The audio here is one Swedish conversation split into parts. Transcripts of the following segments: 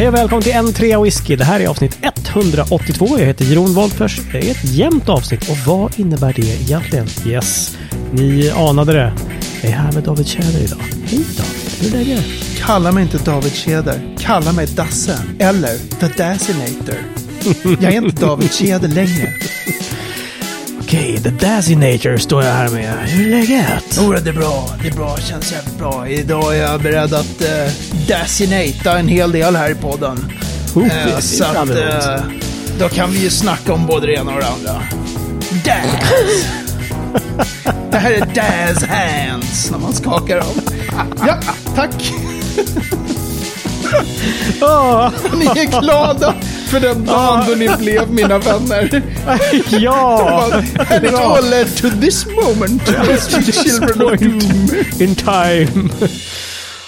Hej och välkommen till en trea whisky. Det här är avsnitt 182. Jag heter Jon Wolffers. Det är ett jämnt avsnitt. Och vad innebär det egentligen? Yes, ni anade det. Jag är här med David Tjäder idag. Hej David, hur är läget? Kalla mig inte David Tjäder. Kalla mig Dasse. Eller The Dassinator. Jag är inte David Tjäder längre. Okej, The Dazinator står jag här med. Hur är läget? Jo, det är bra. Det är bra. Känns jävligt bra. Idag är jag beredd att uh, dazinata en hel del här i podden. Oh, Eh, det så att, eh, då kan vi ju snacka om både det ena och det andra. Daz! det här är Daz hands när man skakar dem. Ja, tack. Åh, Ni är glada för den dagen då ni blev mina vänner. ja! And it all led to this moment. This children of doom. in time.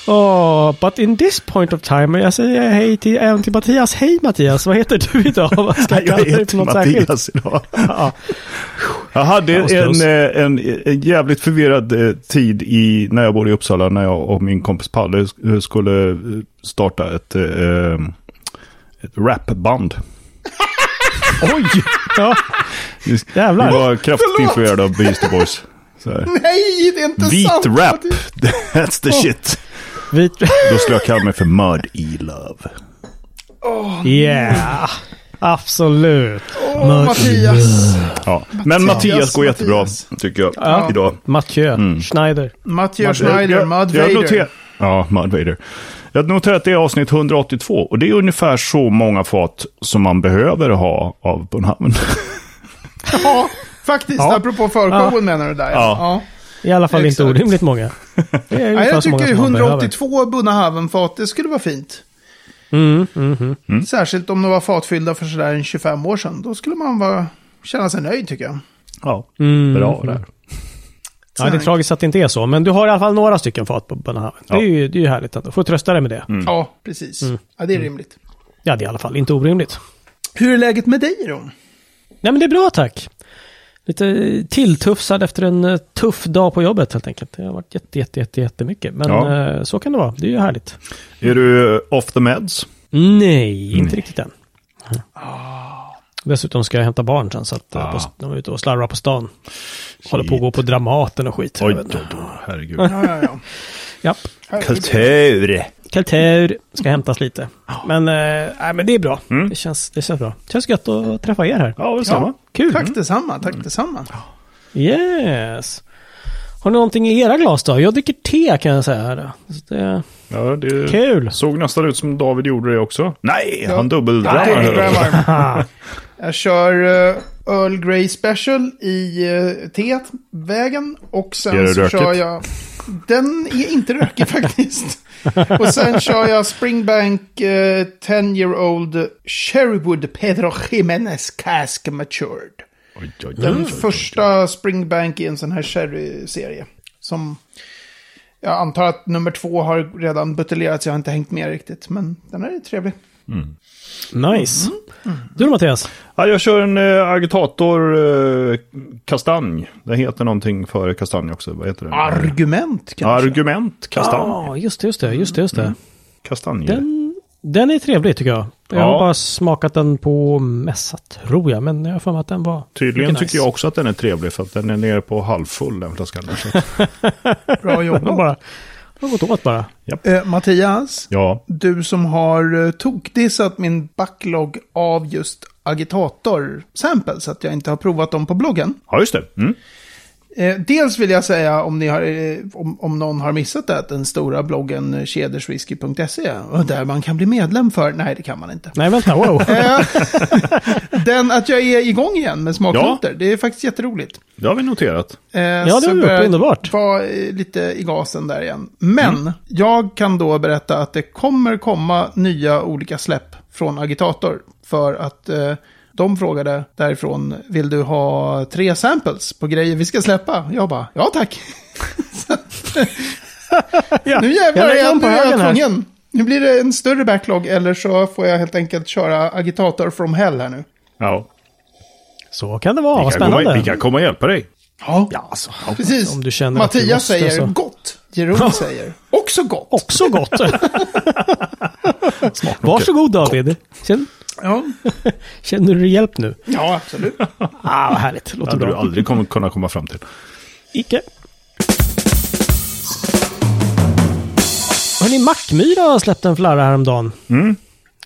Oh, but in this point of time, jag säger hej till, även till Mattias. Hej Mattias, vad heter du idag? Vad ska jag kalla dig för något särskilt? Mattias idag. Ja. Jag hade en, eh, en, en jävligt förvirrad eh, tid i, när jag bodde i Uppsala när jag och min kompis Palle sk- skulle eh, starta ett, eh, eh, ett rapband. Oj! Ja, Jävlar. vi var kraftigt influerade av Beastie Boys. Nej, det är inte Vit sant. rap, that's the shit. Vit... Då skulle jag kalla mig för Mud E Love. Yeah! Absolut. Mörk- Mattias. Ja. Men Mattias går jättebra, Mattias. tycker jag, Ja. idag. Mathieu Schneider. Mattias Schneider, Mud jag Vader. Ja, Mud Vader. Jag noterar att det är avsnitt 182 och det är ungefär så många fat som man behöver ha av Bunhaven. Ja, faktiskt. Ja. Apropå förshowen menar du där. Ja. Ja. Ja. I alla fall inte orimligt många. Det är Ja, jag tycker som man behöver. 182 bundna havenfat, det skulle vara fint. Mm, mm, mm. Särskilt om de var fatfyllda för sådär en 25 år sedan. Då skulle man vara, känna sig nöjd tycker jag. Ja, Mm. bra där. Ja, det är tragiskt att det inte är så. Men du har i alla fall några stycken fat på Bunnahaven. Det, är Ja. ju, det är ju härligt ändå. Får trösta dig med det. Ja, precis. Mm. Ja, det är rimligt. Ja, det är i alla fall inte orimligt. Hur är läget med dig då? Nej, men det är bra tack. Lite tilltufsad efter en eh, tuff dag på jobbet helt enkelt. Det har varit jätte, jätte, jätte, jättemycket. Men Ja. eh, så kan det vara. Det är ju härligt. Är du off the meds? Nej, inte riktigt än. Dessutom ska jag hämta barn sen så att eh, Ah. på, de är ute och slarvar på stan. Håller på att gå på Dramaten och skit. Oj, inte. oj, herregud. Ja, ja, ja. Japp. Kultur! Kultur ska hämtas lite. Men, nej, men det är bra. Mm. Det, känns, det känns bra. Det känns gött att träffa er här. Ja, detsamma. Kul. Tack detsamma, tack detsamma. Yes. Har ni någonting i era glas då? Jag dricker te kan jag säga. Det Ja, det Kul. såg nästan ut som David gjorde det också. Nej, Ja. han dubbeldrammar. Jag kör uh, Earl Grey Special i uh, tevägen och Är sen så rökigt? kör jag... Den är inte rökig faktiskt. och sen kör jag Springbank uh, 10 year old Sherrywood Pedro Jimenez Cask Matured. Oj, oj, oj, Den första Springbank i en sån här sherry-serie. Som jag antar att nummer två har redan buteljerats. Jag har inte hängt med riktigt. Men den är trevlig. Nice. Mm. Du då Mattias? Ja, jag kör en eh, agitator eh, kastanj. Det heter någonting för kastanj också. Vad heter det? Argument kanske. Argument kastanj. Ja, just det, just det, just det. Just det. Kastanjer. Den, den är trevlig tycker jag. Jag Ja. har bara smakat den på mässa tror jag. Men jag har för mig att den var Tydligen mycket tycker jag också att den är trevlig för att den är nere på halvfull den flaskan. Bra jobbat. bara har gått åt bara. Eh, Mattias, Ja, du som har eh, tokdissat min backlog av just agitator-samples, att jag inte har provat dem på bloggen. ja just det. Mm. Eh, dels vill jag säga, om, ni har, eh, om, om någon har missat det, att den stora bloggen eh, kederswhisky.se, där man kan bli medlem för, nej det kan man inte. Nej, vänta, wow. Eh, den, att jag är igång igen med smaknoter, det är faktiskt jätteroligt. Det har vi noterat. Eh, det så har vi gjort. Underbart. Vara eh, lite i gasen där igen. Men jag kan då berätta att det kommer komma nya olika släpp från Agitator. För att de frågade därifrån, vill du ha tre samples på grejer vi ska släppa? Jag bara, ja tack. Ja, nu jag jävlar är jag, dem på nu är jag här. tvungen. Nu blir det en större backlog eller så får jag helt enkelt köra Agitator from hell här nu. Ja. Så kan det vara. Vad Vi kan, komma, spännande. vi kan komma och hjälpa dig. Ja, Ja, alltså. precis. Om du känner att du Mattias måste, säger så- gott. Jeroen säger också gott. Också gott. Varsågod David. Känner, Ja, känner du hjälp nu? ja absolut. Ah, vad härligt. Det Låter hade du bra. aldrig kommer kunna komma fram till. Icke. Hörni, Mackmyra har släppt en flarra häromdagen. Mm.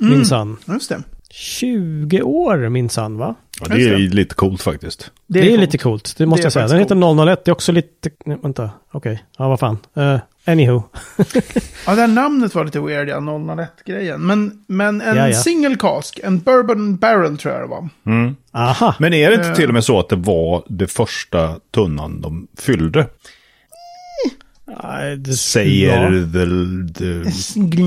Minsann. Just det. 20 år minsann va? Ja, det är lite coolt faktiskt. Det är, coolt. lite coolt, det måste Det är jag säga. Den heter 001, det är också lite... Nej, vänta, okej. Ja, vad fan. Uh, anywho. Ja, det här namnet var lite weird, ja, 001-grejen. Men, men en Ja, ja. single cask, en bourbon barrel tror jag det var. Aha. Men är det inte Eh. till och med så att det var det första tunnan de fyllde? Nej, det- Säger ja. the, the, the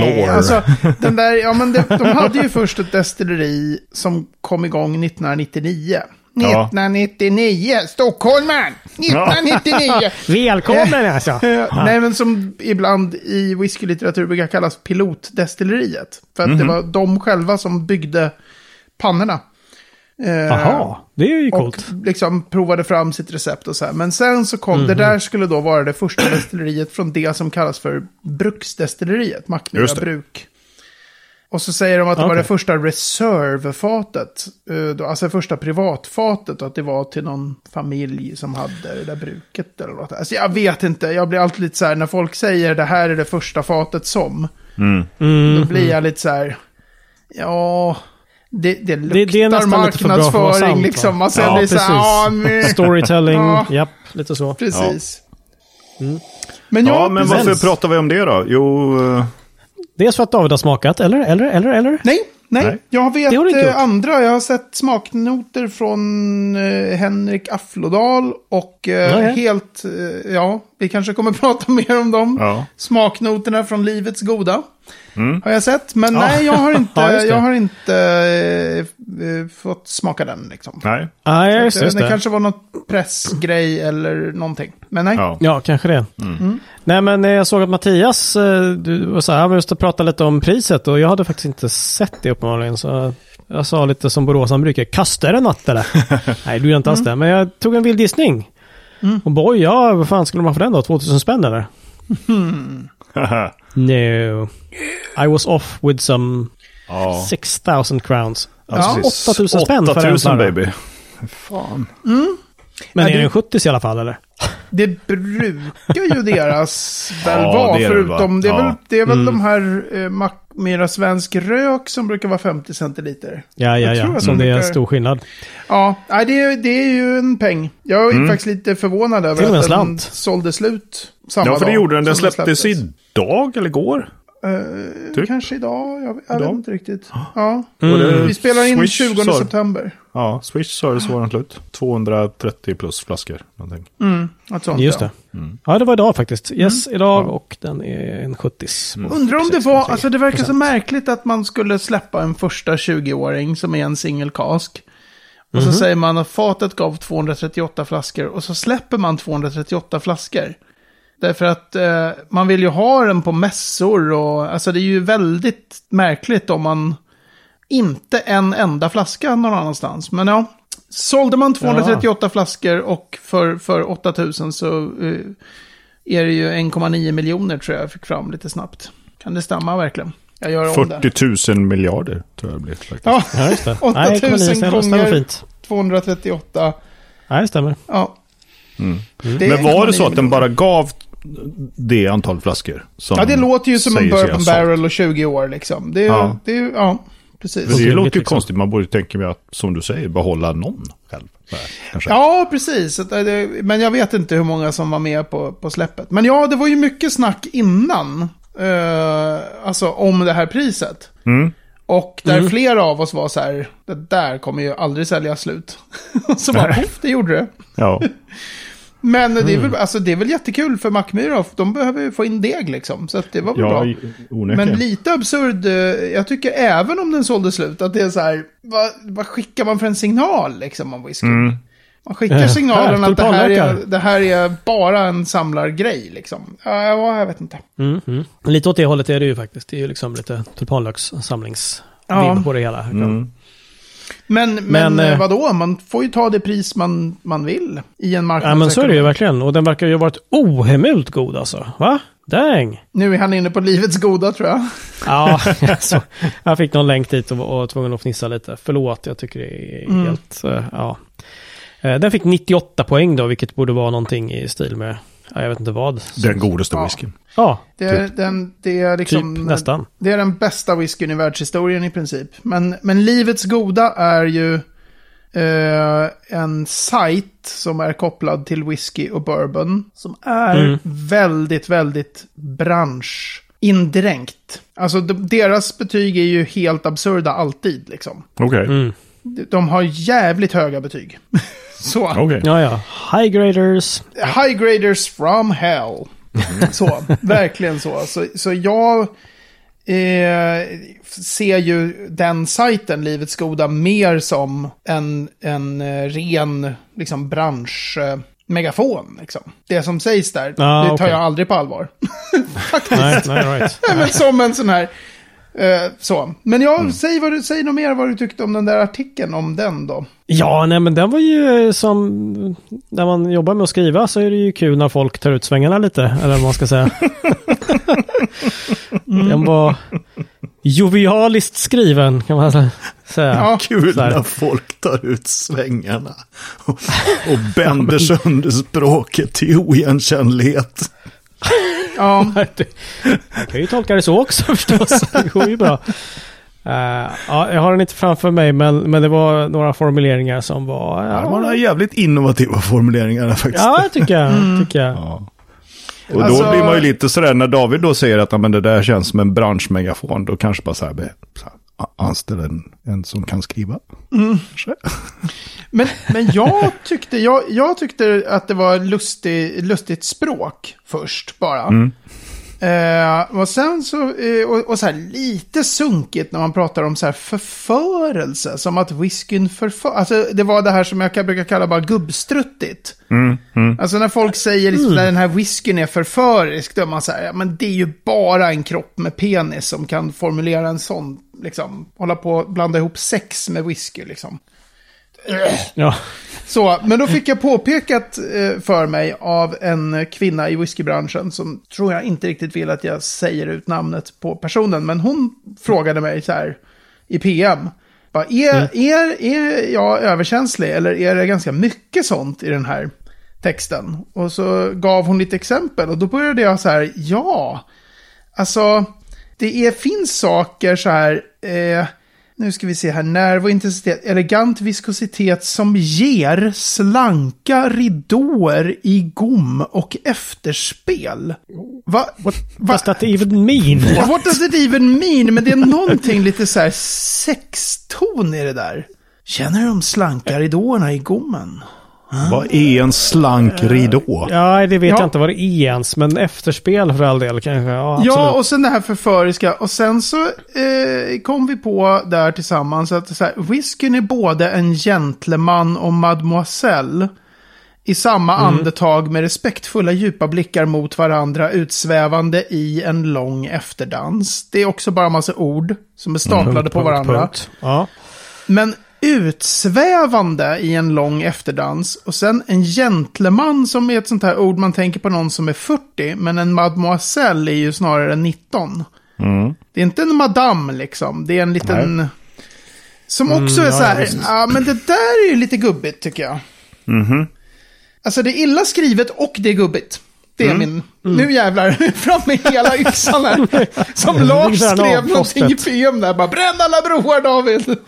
lore. alltså den där, ja men det, de hade ju först ett destilleri som kom igång 1999. Ja. 1999, Stockholmman! 1999! Välkommen alltså! Eh, Nej, men som ibland i whiskylitteratur brukar kallas pilotdestilleriet. För att Mhm. det var de själva som byggde pannorna. Eh, Jaha, det är ju Och coolt. liksom provade fram sitt recept och så här. Men sen så kom, det Mhm. där skulle då vara det första destilleriet från det som kallas för bruksdestilleriet, Mackmyra bruk. Och så säger de att det var Okej. det första reservefatet, eh, alltså det första privatfatet, och att det var till någon familj som hade det där bruket eller något. Alltså jag vet inte, jag blir alltid lite så här, när folk säger det här är det första fatet som, Mm. Mm. då blir jag lite så här, ja, det, det luktar det är nästan marknadsföring sant, liksom. Man Ja, blir så här, ja, men, Storytelling, Ja. japp, lite så. precis. Men Ja, ja, men precis. varför pratar vi om det då? Jo, eh, Dels för att David har smakat, eller? Eller? Eller? Eller? Nej, nej, Nej. jag vet Det eh, andra. Jag har sett smaknoter från eh, Henrik Afflodal och Ja, ja. helt, ja, vi kanske kommer prata mer om dem. ja. Smaknoterna från Livets Goda. Mm. Har jag sett, men Ja. nej, jag har inte, Ja, jag har inte eh, eh, fått smaka den liksom. Nej. Ah, ja, Så just, just det det. kanske var något pressgrej eller någonting. Men nej. Ja. Ja, kanske det. Mm. Nej, men eh, jag såg att Mattias, eh, du var så här, vi måste prata lite om priset och jag hade faktiskt inte sett det uppenbarligen. Så jag sa lite som Boråsan brukar, kastar det natt eller? Nej, du gör inte alls Mm. det. Men jag tog en vild gissning. Och boy, ja, vad fan skulle man få den då? 2000 spänn eller? No. I was off with some ja. 6000 crowns. Ja, precis. 8000 spänn för en 8000 flarra. baby. Fan. Men Ja, är det- den 70 i alla fall eller? Det brukar ju deras väl Ja, vara, det är det väl, va? förutom det är väl, Ja. det är väl Mm. de här eh, Mackmyra Svensk Rök som brukar vara 50 centiliter. Ja, ja, ja. Som de det är en stor skillnad. Ja, nej, det, är, det är ju en peng. Jag är Mm. faktiskt lite förvånad över att en den sålde slut samma Ja, för det dag gjorde den. Den som släpptes idag eller igår? Eh, typ. Kanske idag, jag, jag vet Idag? inte riktigt. Ja. Mm. Vi spelar in Swish 20 sa- september. Ja, Swish sa det så var den slut. 230 plus flaskor. Någonting. Mm, något sånt, Just ja. det. Mm. Ja, det var idag faktiskt. Yes, idag Ja. och den är en 70 Mm. Undrar om det var, alltså det verkar så 6,3%. märkligt att man skulle släppa en första 20-åring som är en single cask. Och Mhm. så säger man att fatet gav 238 flaskor och så släpper man 238 flaskor. Därför att eh, man vill ju ha den på mässor och alltså det är ju väldigt märkligt om man inte en enda flaska någon annanstans. Men ja, sålde man 238 flaskor och för, för 8000 så eh, är det ju 1,9 miljoner tror jag jag fick fram lite snabbt. Kan det stämma verkligen? Jag gör om det. 40 000 miljarder tror jag det blir. Faktiskt. Ja, Ja, just det. 8000 Nej, 1,9 stämmer, stämmer gånger- fint. 238. Nej, det stämmer. Ja. Mm. Det är Men var det så 1,9 att den bara gav det antal flaskor? Som Ja, det låter ju som en bourbon barrel och 20 år liksom. Det är, Ja. Det är, ja, precis. Det Otroligt, låter ju liksom. konstigt. Man borde tänka mig att, som du säger, behålla någon själv. Här, kanske. Ja, precis. Det- Men jag vet inte hur många som var med på, på släppet. Men ja, det var ju mycket snack innan. eh, alltså om det här priset. Mm. Och där Mm. flera av oss var så här, det där kommer ju aldrig sälja slut. så bara, poff, det gjorde det. Ja. Men det, är Mm. väl, alltså, det är väl jättekul för Mackmyra, de behöver ju få in deg liksom. Så att det var väl Ja, bra. onekligen. Men lite absurd, eh, jag tycker även om den sålde slut, att det är så här, vad, vad skickar man för en signal liksom om whisky? Mm. Man skickar Eh, signalen här, att det här, är, det här är bara en samlargrej liksom. Ja, ja, jag vet inte. Mm, mm. Lite åt det hållet är det ju faktiskt. Det är ju liksom lite tulpanlökssamlingsvibb Ja. på det hela. Mm. Men, men, Men, eh, eh, vadå, man får ju ta det pris man, man vill i en Ja, marknadsekonomi. men så är det ju verkligen. Och den verkar ju ha varit ohemult god alltså. Va? Dang! Nu är han inne på livets goda tror jag. Ja, alltså, jag fick någon länk dit och var tvungen att fnissa lite. Förlåt, jag tycker det är Mm. helt... eh, ja. Den fick 98 poäng då, vilket borde vara någonting i stil med... Ja, jag vet inte vad. Den godaste Ja. whiskyn. Ja, Det är, den, det är liksom... typ nästan. Det är den bästa whiskyn i världshistorien i princip. Men, men Livets Goda är ju eh, en sajt som är kopplad till whisky och bourbon. Som är Mm. väldigt, väldigt branschindränkt. Alltså de, deras betyg är ju helt absurda alltid liksom. Okej. Mm. De- har jävligt höga betyg. Så. Okej. Ja, ja. High graders. High graders from hell. Så, verkligen så. Så, så jag eh, ser ju den sajten, Livets Goda, mer som en, en eh, ren liksom, bransch... Eh, megafon, liksom. Det som sägs där, Ah, det tar okej. jag aldrig på allvar. Faktiskt. Nej, nej, right. Nej, men som en sån här... Eh, så. Men jag, Mm. säg, vad du, säg något mer vad du tyckte om den där artikeln om den då. Ja, nej men den var ju eh, som... När man jobbar med att skriva så är det ju kul när folk tar ut svängarna lite, eller vad man ska säga. Den var jovialiskt skriven, kan man säga. Ja, Kul när folk tar ut svängarna. Och, och bänder sönder språket till oigenkännlighet. Ja. Det- Jag kan ju tolka det så också förstås. Det går ju bra. Eh, ja, jag har den inte framför mig, men, men det var några formuleringar som var... Ja, Ja, man har jävligt innovativa formuleringar faktiskt. ja tycker jag. Tycker jag. Ja. Och då Alltså- blir man ju lite sådär, när David då säger att "Ja, men det där känns som en branschmegafon, då kanske bara så här, anställ en, en som kan skriva. Kanske. Men, men jag, tyckte, jag, jag tyckte att det var lustig, lustigt språk först bara. Eh, och sen så, eh, och, och så här lite sunkigt när man pratar om så här förförelse. Som att whiskyn förför... Alltså det var det här som jag brukar kalla bara gubbstruttigt. Alltså när folk säger liksom, när den här whiskyn är förförisk, då är man så här, ja men det är ju bara en kropp med penis som kan formulera en sån, liksom, hålla på och blanda ihop sex med whisky liksom. Ja. Så, men då fick jag påpekat eh, för mig av en kvinna i whiskybranschen som tror jag inte riktigt vill att jag säger ut namnet på personen. Men hon frågade mig så här i PM. Bara, är, är, är jag överkänslig eller är det ganska mycket sånt i den här texten? Och så gav hon lite exempel och då började jag så här, ja, alltså det är, finns saker så här, eh, nu ska vi se här, nerv och intensitet, elegant viskositet som ger slanka ridåer i gom och efterspel. Va? What Va? does that even mean? Ja, What does it even mean? Men det är någonting lite så här sexton i det där. Känner du de slanka ridåerna i gommen? Vad är en slank ridå? Ja, det vet Ja. jag inte vad det är ens, men efterspel för all del kanske. Ja. Ja, och sen det här förföriska. Och sen så eh, kom vi på där tillsammans att så här, whiskyn är både en gentleman och mademoiselle. I samma andetag med respektfulla djupa blickar mot varandra utsvävande i en lång efterdans. Det är också bara massa ord som är staplade Punkt, på punkt, varandra. punkt. Ja. Men utsvävande i en lång efterdans. Och sen en gentleman som är ett sånt här ord man tänker på någon som är 40. Men en mademoiselle är ju snarare 19. Det är inte en madame liksom. Det är en liten... Som också är ja, så här, ja, visst. men det där är ju lite gubbigt tycker jag. Alltså det är illa skrivet och det är gubbigt. Det är min... Nu jävlar, fram med hela yxan här. Som Lars skrev någonting i. PM där. Bara, bränn alla broar David!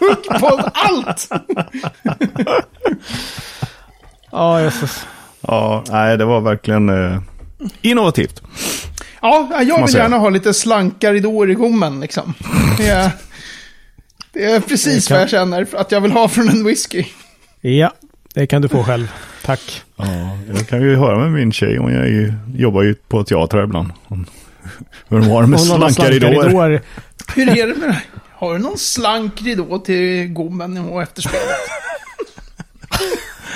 Hugg på allt! Ja, jösses. Ja, nej, det var verkligen eh, innovativt. Ja, jag vill gärna ha lite slanka ridåer i gommen liksom. Det är, det är precis Det kan- vad jag känner att jag vill ha från en whisky. Ja, det kan du få själv. Tack. Ja, jag kan ju höra med min tjej, hon är ju, jobbar ju på teater ibland. Hon- Hur hon har det med Och några slanka ridåer. ridåer. Hur är det med det? Har du någon slank ridå till gommen och efterspelet?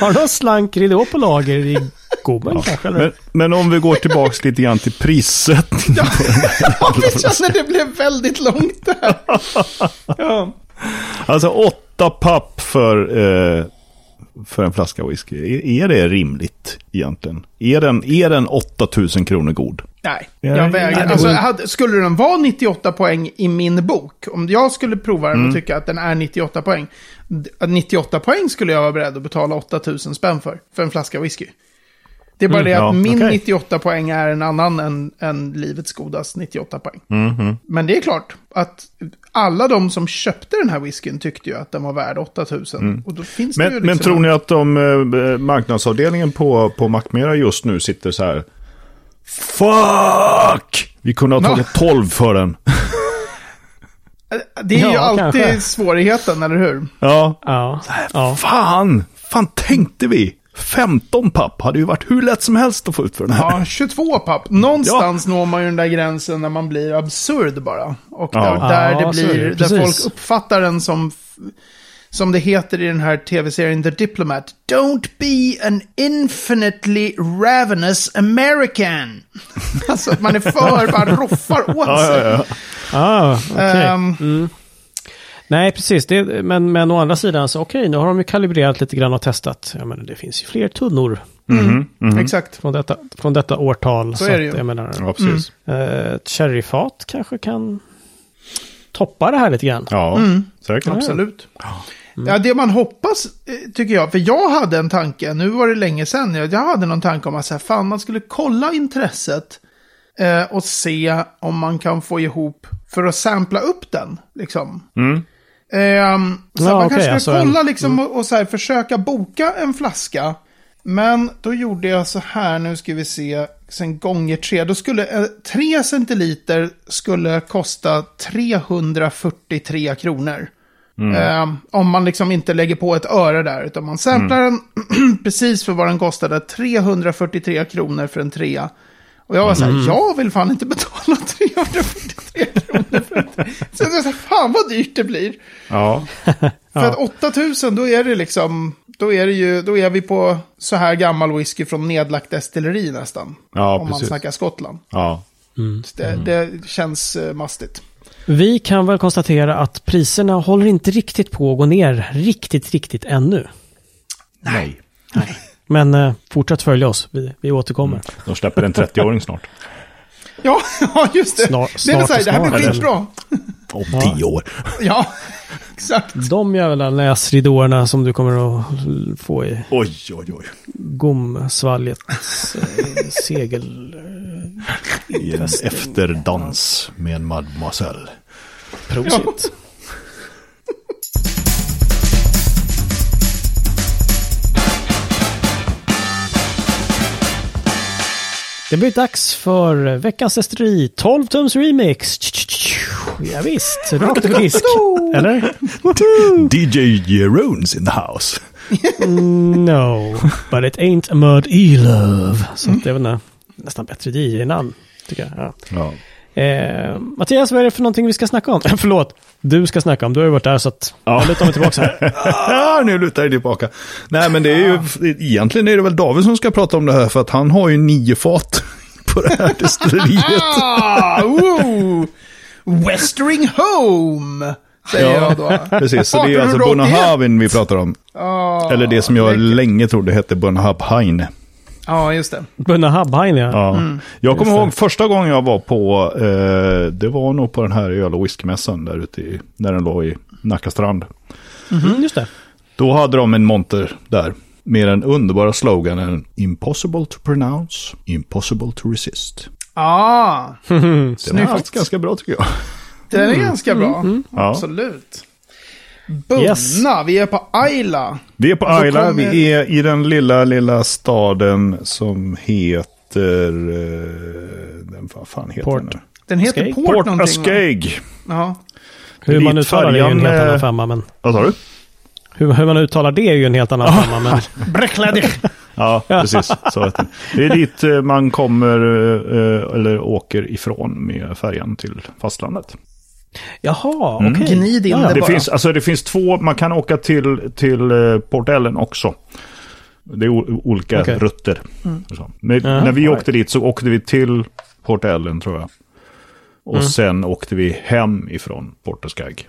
Har du någon slank ridå på lager i gommen kanske? Eller? Men, men om vi går tillbaka lite grann till prissättningen. Ja, vi känner det blev väldigt långt där. Ja. Alltså åtta papp för eh, för en flaska whisky. Är, är det rimligt egentligen? Är den, är den 8000 kronor god? Nej, Ja, jag vägrar. Alltså, hade, skulle den vara 98 poäng i min bok, om jag skulle prova den och tycka att den är 98 poäng, d- 98 poäng skulle jag vara beredd att betala 8000 spänn för, för en flaska whisky. Det är bara det att ja, min okej. 98 poäng är en annan än, än livets godast 98 poäng. Mhm. Men det är klart att alla de som köpte den här whiskyn tyckte ju att den var värd 8000. Och då finns det ju Men, liksom men tror ni att de, eh, marknadsavdelningen på, på Macmera just nu sitter så här? Fuck! Vi kunde ha Ja. tagit 12 för den. Det är ju Ja, alltid kanske. svårigheten, eller hur? Ja. Ja. ja. Fan! Fan tänkte vi? 15 papp hade ju varit hur lätt som helst att få ut för den här. Ja, 22 papp. Någonstans når man ju den där gränsen när man blir absurd bara. Och där, Ja. där Ja, det blir, det. där folk uppfattar den som, som det heter i den här tv-serien The Diplomat. Don't be an infinitely ravenous American. alltså att man är för, bara roffar åt Ja, sig. ja, ja. Ah, okej. Ehm, Nej, precis. Det, men, men å andra sidan, så okej, nu har de ju kalibrerat lite grann och testat. Jag menar, det finns ju fler tunnor Exakt. från detta, från detta årtal. Så är det att, ju. Jag menar, ja precis. eh, ett sherryfat kanske kan toppa det här lite grann. Ja, säkert. Mm. Absolut. Ja, det man hoppas, eh, tycker jag, för jag hade en tanke, nu var det länge sedan, jag, jag hade någon tanke om att så här, fan, man skulle kolla intresset eh, och se om man kan få ihop för att sampla upp den, liksom. Ehm, så Ja, man okej, kanske ska alltså kolla en- liksom och, och så här, försöka boka en flaska. Men då gjorde jag så här, nu ska vi se, sen gånger tre. Då skulle eh, tre centiliter skulle kosta 343 kronor. Eh, om man liksom inte lägger på ett öre där, utan man samplar den precis för vad den kostade. 343 kronor för en trea. Och jag var så här, jag vill fan inte betala 343 kronor för trea. Så jag var så här, fan vad dyrt det blir. Ja. För att 8000, då är det liksom, då är det ju, då är vi på så här gammal whisky från nedlagt destilleri nästan. Ja, om man precis. snackar Skottland. ja. Det, det känns uh, mastigt. Vi kan väl konstatera att priserna håller inte riktigt på att gå ner riktigt, riktigt ännu. Nej. Men eh, fortsätt följa oss, vi, vi återkommer. De släpper en 30-åring snart. Ja, ja just det. Snart- det, är så här, det här blir skitbra. Om 10 år. Ja, exakt. De jävla näsridåerna som du kommer att få i Oj, oj, oj. gomsvaljets eh, segel... I en efterdans med en mademoiselle. Prosit. Det blir dags för veckans destilleri, 12 tums remix. Ja, visst, rakt över disk. Eller? DJ Jeroens in the house. No, but it ain't a mud e-love. Så det är väl nä- nästan bättre DJ-namn, tycker jag. Ja. Ja. Eh, Mattias, vad är det för någonting vi ska snacka om? Förlåt, du ska snacka om. Du har ju varit där så att... Ja. Jag lutar mig tillbaka här. Ja, nu lutar det tillbaka. Nej, men det är ju, egentligen är det väl David som ska prata om det här, för att han har ju nio fat på det här destilleriet. Ah. Westering Home, säger Ja, jag då. Precis, så det är ju alltså 1881. Bunahavin vi pratar om. Ah, Eller det som jag läckert. länge trodde hette Bunahabhain. Ja, just det. Bunna Habhain, ja. Ja. Jag kommer ihåg första gången jag var på, eh, det var nog på den här öl och whiskymässan där ute i, när den låg i Nacka strand. Mm, just det. Då hade de en monter där med den underbara sloganen Impossible to pronounce, impossible to resist. Ah, Den är Snyggt. faktiskt ganska bra tycker jag. den är ganska bra. Ja. Absolut. Bunna, Yes. vi är på Ayla. Vi är på Och så Ayla, kommer- vi är i den lilla, lilla staden som heter... Eh, den, vad fan heter Port. den? nu? Den heter Ascaig? Port, Port någonting. Ja. Hur man uttalar det är ju en helt annan eh, femma, men... Vad sa du? Hur, hur man uttalar det är ju en helt annan femma, men... Bräcklade. Ja, precis. Så det är dit eh, man kommer eller åker ifrån med färjan till fastlandet. Jaha, Mm. okej. Gnid in Ja, det Det bara. finns, alltså det finns två, man kan åka till, till eh, Port Ellen också. Det är olika Okej. rutter. Så. Men, Jaha, när vi right. åkte dit så åkte vi till Port Ellen tror jag. Och sen åkte vi hem ifrån Port Ascaig.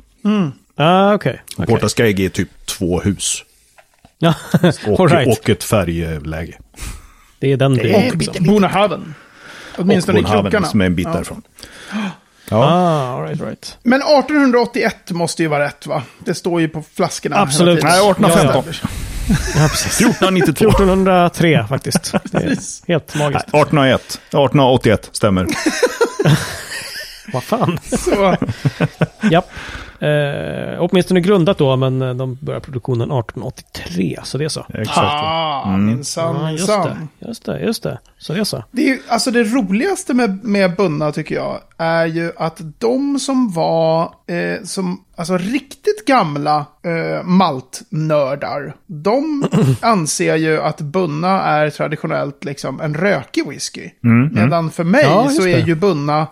Ah, okej. okej. Port Ascaig är typ två hus. Ja, Och, right. och ett färgläge. Det är den delen. Bonahaven. Åtminstone i krokarna. som är en bit Ja. därifrån. Ja. Ah, all right, right. Men 1881 måste ju vara rätt va? Det står ju på flaskorna. Absolut. Nej, 1815. Ja, precis. 1492. 1403 faktiskt. Helt Nej, magiskt. 1801. 1881 stämmer. Vad fan. Så, Japp. Eh, åtminstone grundat då, men eh, de börjar produktionen 1883, så det är så. Exakt. ah, minsann, Ja, just det. Just det, just det. Så det är så. Det, är ju, alltså det roligaste med, med Bunna tycker jag är ju att de som var eh, som, alltså riktigt gamla eh, maltnördar, de anser ju att Bunna är traditionellt liksom en rökig whisky. Medan för mig Ja, så är det. ju Bunna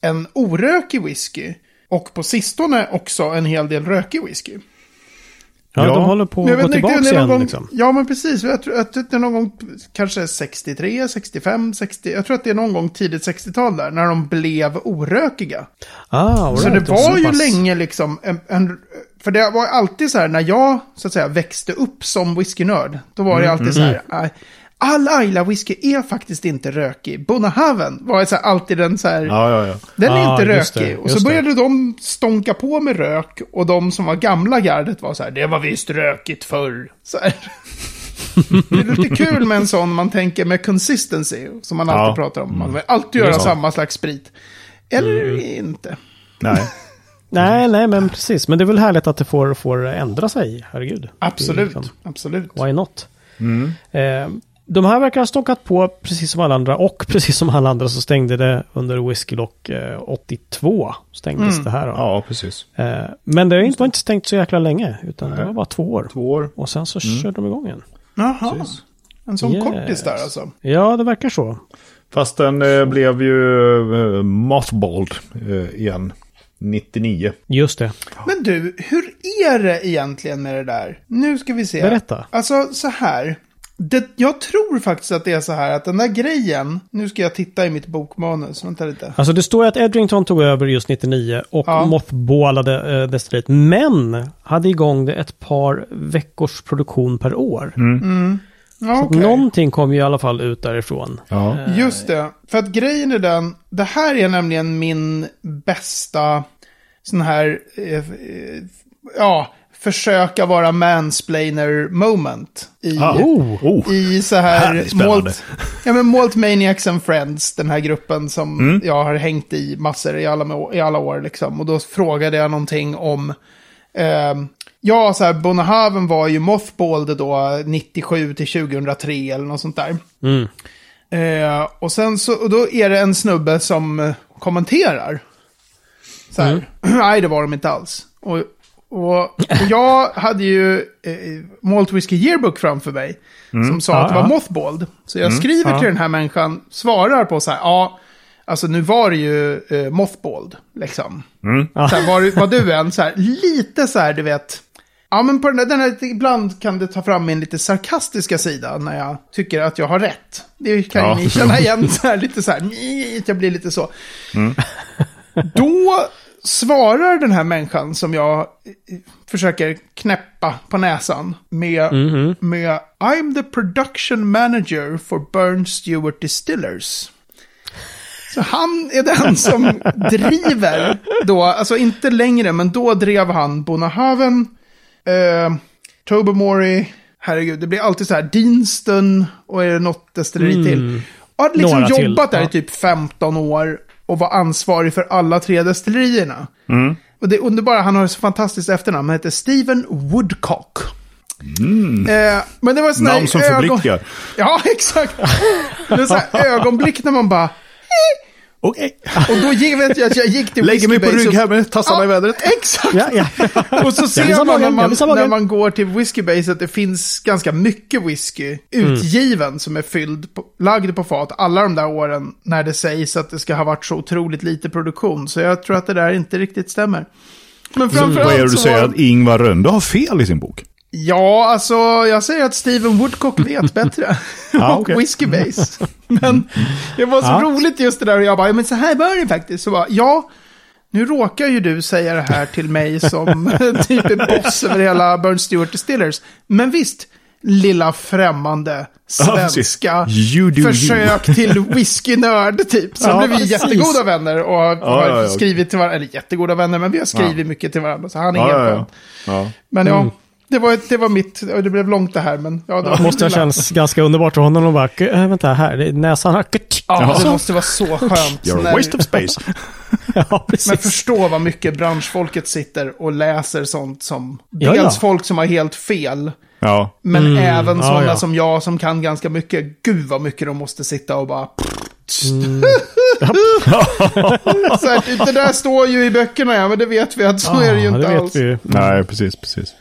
en orökig whisky. Och på sistone också en hel del rökig whisky. Ja, Ja. de håller på att jag gå inte, tillbaka igen. gång, Liksom. Ja, men precis. Jag tror att det är någon gång, kanske 63, 65, 60. Jag tror att det är någon gång tidigt 60-tal där, när de blev orökiga. Ah, all Så right, det var ju pass. länge liksom en, en... För det var alltid så här, när jag så att säga växte upp som whiskynörd, då var det alltid så här, "Nej, all Ayla whisky är faktiskt inte rökig. Bonahaven var så här, alltid den så här, Ja, ja, ja. den är Ah, inte just det, rökig. och så just det. började de stånka på med rök. Och de som var gamla gardet var så här, det var visst rökigt förr. Så här. det är lite kul med en sån man tänker med consistency. Som man alltid Ja. pratar om. Man vill alltid göra Ja. samma slags sprit. Eller Mm. inte. Nej. Nej, nej, men precis. Men det är väl härligt att det får, får ändra sig. Herregud. Absolut. liksom- Absolut. Why not? Eh, de här verkar ha stånkat på precis som alla andra och precis som alla andra så stängde det under Whiskey Lock eh, 82. Stängdes Mm. det här då. Ja, precis. Eh, men det har inte, var inte stängt så jäkla länge utan det Nej. var bara två år. Två år. Och sen så körde de igång igen. Jaha. Precis. En sån Yes. kortis där alltså. Ja, det verkar så. Fast den eh, blev ju eh, mothballed eh, igen. 99. Just det. Men du, hur är det egentligen med det där? Nu ska vi se. Berätta. Alltså så här. Det, jag tror faktiskt att det är så här att den där grejen, nu ska jag titta i mitt bokmanus, vänta lite. Alltså det står ju att Edrington tog över just 99 och Ja. mothballade eh, Destillate. Men hade igång det ett par veckors produktion per år. Ja, Så okej. någonting kom ju i alla fall ut därifrån. Ja. Just det. För att grejen är den, det här är nämligen min bästa sån här, eh, eh, ja, försöka vara mansplainer moment. I, Ah. Oh! Oh. i så Här här. Malt, ja, men Malt Maniacs and Friends, den här gruppen som Mm. jag har hängt i massor i alla, i alla år. Liksom. Och då frågade jag någonting om, ehm, ja, så här, Bonahaven var ju mothballed då 97 till 2003 eller något sånt där. Mm. Eh, och sen så, och då är det en snubbe som eh, kommenterar. Så här, nej det var de inte alls. Och, och, jag hade ju eh, Malt Whiskey Yearbook framför mig. Som sa Ja, att det var ja. mothballed. Så jag skriver Ja. till den här människan, svarar på så här, ja, alltså nu var det ju eh, mothballed, liksom. Så här, var, var du en, så här, lite så här, du vet. Ja, men på den, där, den här, ibland kan det ta fram min lite sarkastiska sida när jag tycker att jag har rätt. Det kan Ja. ju ni känna igen, så här, lite så här, jag blir lite så. Då svarar den här människan som jag eh, försöker knäppa på näsan med, med I'm the production manager for Burn Stewart Distillers. Så han är den som driver då, alltså inte längre, men då drev han Bonahaven, eh, Tobermory, herregud, det blir alltid så här, Deanston och är det något destilleri till. Och hade liksom Några till, jobbat där ja. i typ 15 år och var ansvarig för alla tre destillerierna. Och det underbara, han har ett så fantastiskt efternamn, han heter Steven Woodcock. Eh, men det var här Namn som ögon- förpliktigar. Ja, exakt. Det var så ögonblick när man bara... Okej. Och då gick- vet jag att jag gick till Lägger mig på rygg här med tassarna i vädret. Exakt. Ja, ja. Och så ser man när man, när man går till Whiskey Base att det finns ganska mycket whisky utgiven som är fylld, på, lagd på fat alla de där åren när det sägs att det ska ha varit så otroligt lite produktion. Så jag tror att det där inte riktigt stämmer. Men Vad är det framförallt du så säger? Att Ingvar Rönde har fel i sin bok? Ja, alltså jag säger att Steven Woodcock vet bättre. Ja, och. Whiskey Base. Men det var så Ja. roligt just det där och jag bara, ja, men så här var det faktiskt. Så bara, ja, Nu råkar ju du säga det här till mig som typ är boss över hela Burn Stewart Distillers. Men visst, lilla främmande svenska You do försök till whiskynörd typ. Sen Ja, blev vi precis. jättegoda vänner och har ja, ja. skrivit till varandra. Eller jättegoda vänner, men vi har skrivit Ja. mycket till varandra. Så han är Ja, helt ja, skön. ja. ja. Men ja, Mm. Det, var, det var mitt, det blev långt det här. Men ja, det Det måste ha känts ganska underbart för honom att bara, äh, vänta här, näsan här. Ja, det måste vara så skönt. You're a waste of space. Ja, Men precis. förstå vad mycket branschfolket sitter och läser sånt som... Ja, dels ja. folk som har helt fel, Ja. men Mm, även ja, sådana ja. som jag som kan ganska mycket. Gud vad mycket de måste sitta och bara... Mm. så här, det där står ju i böckerna, ja, men det vet vi att så är det ju Ja, inte det vet alls. Nej, precis, precis.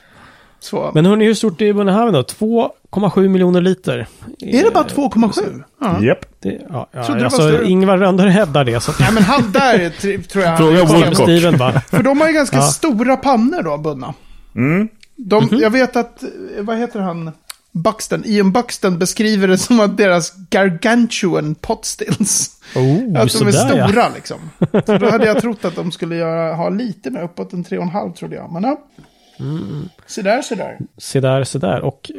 Så. Men hörni, hur stort är Bunnehaven då? 2,7 miljoner liter. är det bara 2,7? Ja. Det, ja, ja, det alltså, större. Ingvar Rönndahl hävdar det. Så Nej, men han där tror jag... Fråga Woodcock. Steven bara. För de har ju ganska Ja. stora pannor då, bundna. Mm. De, Mhm. Jag vet att, eh, vad heter han? Buxton, Ian Buxton beskriver det som att deras gargantuan potstills. Oh, att de är stora ja. liksom. Så då hade jag trott att de skulle göra, ha lite mer, uppåt en 3,5 trodde jag. Men ja. Mm. Så där, så där. Se där, se där. Och,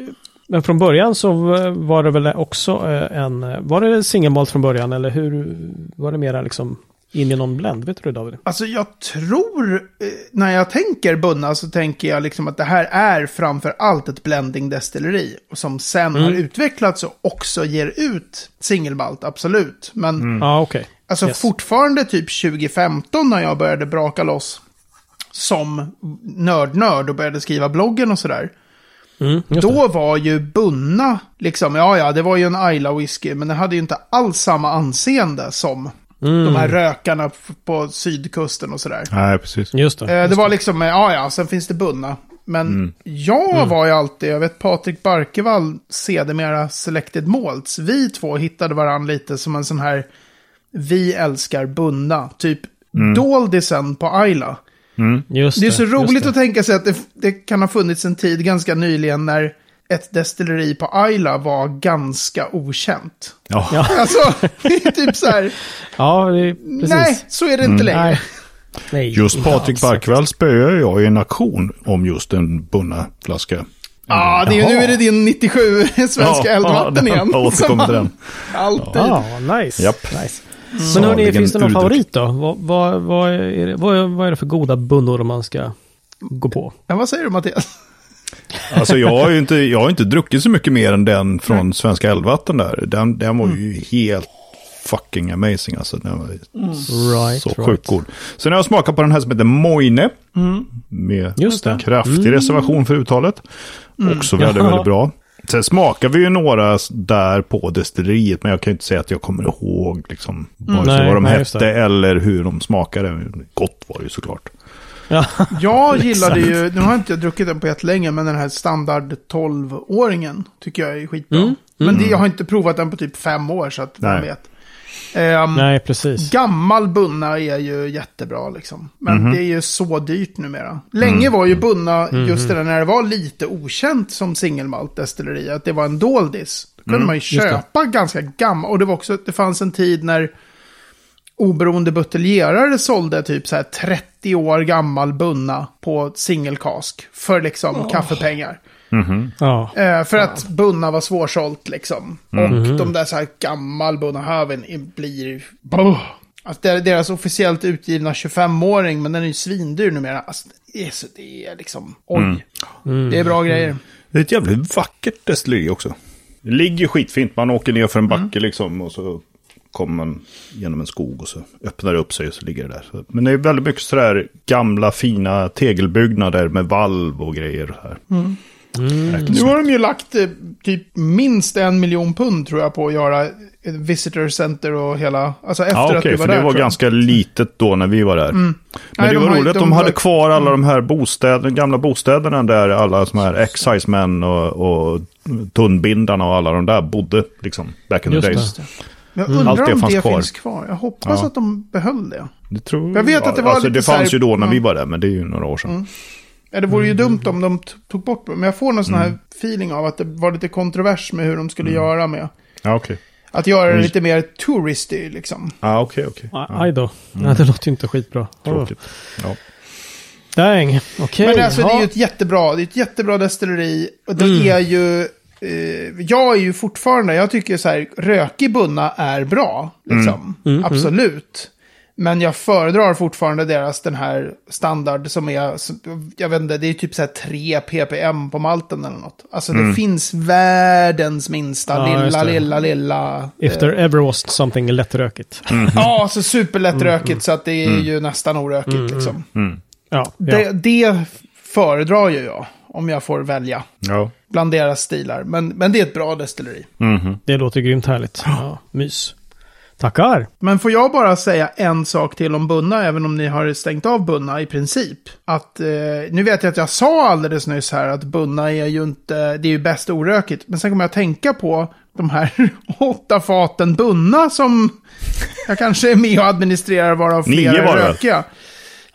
men från början så var det väl också eh, en... Var det singelmalt från början eller hur var det mera liksom in i någon blend? Vet du David? Alltså jag tror, eh, när jag tänker bunna så tänker jag liksom att det här är framför allt ett blending destilleri. Som sen har utvecklats och också ger ut singelmalt, absolut. Men Ja, okej. Alltså Yes. fortfarande typ 2015 när jag började braka loss som nörd-nörd och började skriva bloggen och sådär. Mm, Då var ju Bunna, liksom, ja ja, det var ju en Ayla whisky, men den hade ju inte alls samma anseende som Mm. de här rökarna f- på sydkusten och sådär. Nej, precis. det. Just det. Eh, det var liksom, eh, ja ja, sen finns det Bunna. Men Mm. jag var ju alltid, jag vet Patrik Barkevall, sedermera Selected Malts. Vi två hittade varandra lite som en sån här, vi älskar Bunna. Typ Mm. Doldisen på Ayla. Just Det är så just roligt det. att tänka sig att det, det kan ha funnits en tid ganska nyligen när ett destilleri på Ayla var ganska okänt. Ja. Alltså, det är typ så här, ja det precis. nej, så är det inte längre. Nej. Nej. Just Patrik. Barkvall spöade jag i en aktion om just en bunna flaska. Ja, det är, nu är det din 97 svenska Ja, eldvatten ja, igen. jag återkommer till den. Alltid. Ja, nice. Japp. nice. Men hörni, finns det någon favorit då? Vad, vad, vad, är det, vad, är- vad är det för goda bunnor man ska gå på? Ja, vad säger du Mattias? Alltså jag har ju inte, jag har inte druckit så mycket mer än den från Svenska Älvvatten där. Den, den var ju helt fucking amazing alltså. Den var Right, så right. sjukt god. Sen har jag smakat på den här som heter Moine. Med Just det. kraftig reservation för uttalet. Också väldigt, väldigt bra. Sen smakar vi ju några där på destilleriet, men jag kan ju inte säga att jag kommer ihåg liksom, sig Nej, vad de nej, hette eller hur de smakade. Gott var det ju såklart. Ja, Jag gillade ju, nu har inte jag druckit den på jättelänge, men den här standard 12-åringen tycker jag är skitbra. Mm, Men det, jag har inte provat den på typ fem år, så att man vet. Ehm, nej precis. Gammal bunna är ju jättebra liksom. Men Mhm. det är ju så dyrt numera. Länge Mm. var ju bunna, just det där när det var lite okänt som singelmalt destilleri, att det var en doldis. Då kunde Mm, man ju köpa ganska gammal. Och det var också, det fanns en tid när oberoende buteljerare sålde typ så här 30 år gammal bunna på singelkask. För liksom kaffepengar. Ja, Eh, för att bunna var svårsålt liksom. Mm. Och de där så här gammal bunnahaven i- blir... Buh. Alltså det är deras officiellt utgivna 25-åring, men den är ju svindyr numera. Alltså, det, är så, det är liksom... Oj. Mm. Det är bra grejer. Det är ett jävligt vackert destilleri också. Det ligger skitfint. Man åker ner för en backe liksom och så kommer man genom en skog och så öppnar det upp sig och så ligger det där. Men det är väldigt mycket sådär gamla fina tegelbyggnader med valv och grejer. Här. Nu har de ju lagt eh, typ minst en miljon pund tror jag på att göra ett visitor center och hela... Alltså efter Ja, att okej, du var för där. det var ganska litet då när vi var där. Men Nej, det de var ju- roligt att de de hade kvar alla de här bostäderna, gamla bostäderna där alla som här excisemän och, och tunnbindarna och alla de där bodde liksom back in the Just det. days. Mm. jag undrar Allt det om fanns det kvar. finns kvar. Jag hoppas Ja. att de behöll det. Det tror Jag vet att det var alltså, lite det här- fanns ju då när ja. vi var där, men det är ju några år sedan. Ja, det vore Mm. ju dumt om de tog bort det. Men jag får någon sån här feeling av att det var lite kontrovers med hur de skulle Mm. göra med. Ja, okej. Att göra det Mm. lite mer touristy liksom. Ja, ah, okej, okej. Ah, Aj då. Nej, det låter ju inte skitbra. Tråkigt. Ja. Dang, okej. Men alltså det är ja. ju ett jättebra, det är ett jättebra destilleri. Och det Mm. är ju, eh, jag är ju fortfarande, jag tycker så här, rökig bunna är bra. Liksom. Mm, Absolut. Men jag föredrar fortfarande deras den här standard som är, jag vet inte, det är typ så här 3 ppm på malten eller något. Alltså det finns världens minsta, Ja, lilla, lilla, lilla. If there ever was something lättrökigt. Ja, så superlättrökigt så att det är ju nästan orökigt liksom. Mm. Ja, ja. Det, det föredrar ju jag, om jag får välja. Ja. Bland deras stilar. Men, men det är ett bra destilleri. Mhm. det låter grymt härligt. Ja, mys. Tackar. Men får jag bara säga en sak till om Bunna, även om ni har stängt av Bunna i princip. Att, eh, nu vet jag att jag sa alldeles nyss här att Bunna är ju inte, det är ju bäst orökigt. Men sen kommer jag att tänka på de här åtta faten Bunna som jag kanske är med och administrerar varav Nio flera var är väl? rökiga.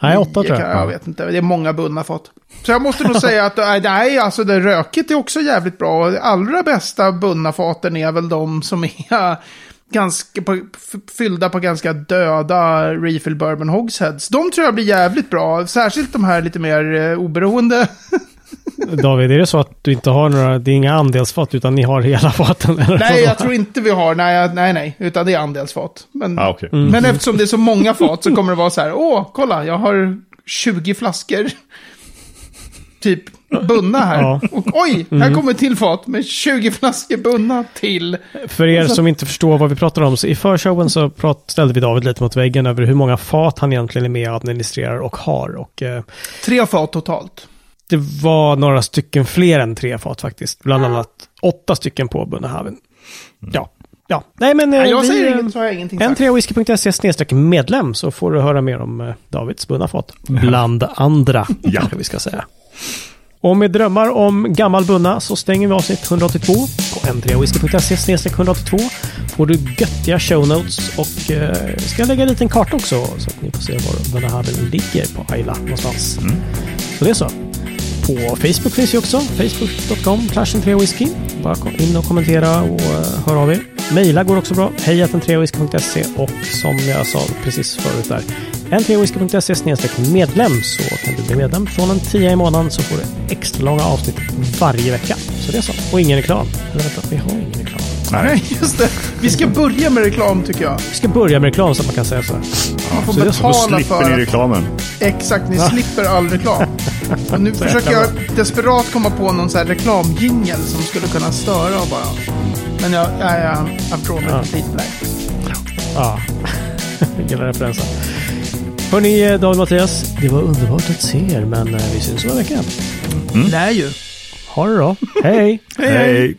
Nej, åtta Nio tror jag. Jag vet inte, det är många Bunna fat. Så jag måste nog säga att nej, nej, alltså det rökigt är också jävligt bra. Allra bästa Bunna-faten är väl de som är ganska på, fyllda på ganska döda refill bourbon hogsheads. De tror jag blir jävligt bra. Särskilt de här lite mer eh, oberoende. David, är det så att du inte har några, det är inga andelsfat utan ni har hela faten? Eller nej, jag tror inte vi har, nej, nej, nej, utan det är andelsfat. Men, Ah, okej. men eftersom det är så många fat så kommer det vara så här, åh, kolla, jag har 20 flaskor. Typ bunna här. Ja. Och oj, här kommer ett till fat med 20 flaskor bunna till. För er så- som inte förstår vad vi pratar om, så i förshowen så prat, ställde vi David lite mot väggen över hur många fat han egentligen är med och administrerar och har. Och eh, Tre fat totalt. det var några stycken fler än tre fat faktiskt. Bland annat åtta stycken på Bunnahaven. Ja. Ja, nej men... eh, Nej, jag vi, säger eh, inget så har jag ingenting sagt. n3whisky.se snedstreck medlem så får du höra mer om eh, Davids bunnafat. Bland andra, Ja. kanske vi ska säga. Och med drömmar om gammal bunna så stänger vi avsnitt 182. På n3whisky.se snedstreck 182 får du göttiga show notes och eh, ska lägga en liten karta också så att ni får se var Bunnahaven ligger på Ayla någonstans. Så det är så. På Facebook finns vi också. Facebook.com whisky Bara kom in och kommentera och uh, hör av er. Mejla går också bra. Hej 3whisky.se och som jag sa precis förut där. n3whisky.se snedstreck medlem så kan du bli medlem. Från en 10 i månaden så får du extra långa avsnitt varje vecka. Så det är så. Och ingen reklam. Eller vänta, vi har ingen reklam. Nej, just det. Vi ska börja med reklam tycker jag. Vi ska börja med reklam så att man kan säga så här. Man får så är så. Betala slipper för ni reklamen. Exakt, ni slipper all reklam. Och nu försöker jag desperat komma på någon sån här reklamjingel som skulle kunna störa och bara... Men jag, jag, jag, jag tror mig Ja. lite blank. Ja, gillar referensen. Hörni, David och Mattias, det var underbart att se er, men eh, vi syns om en vecka. Det är ju. Ha det bra. Hej! Hej!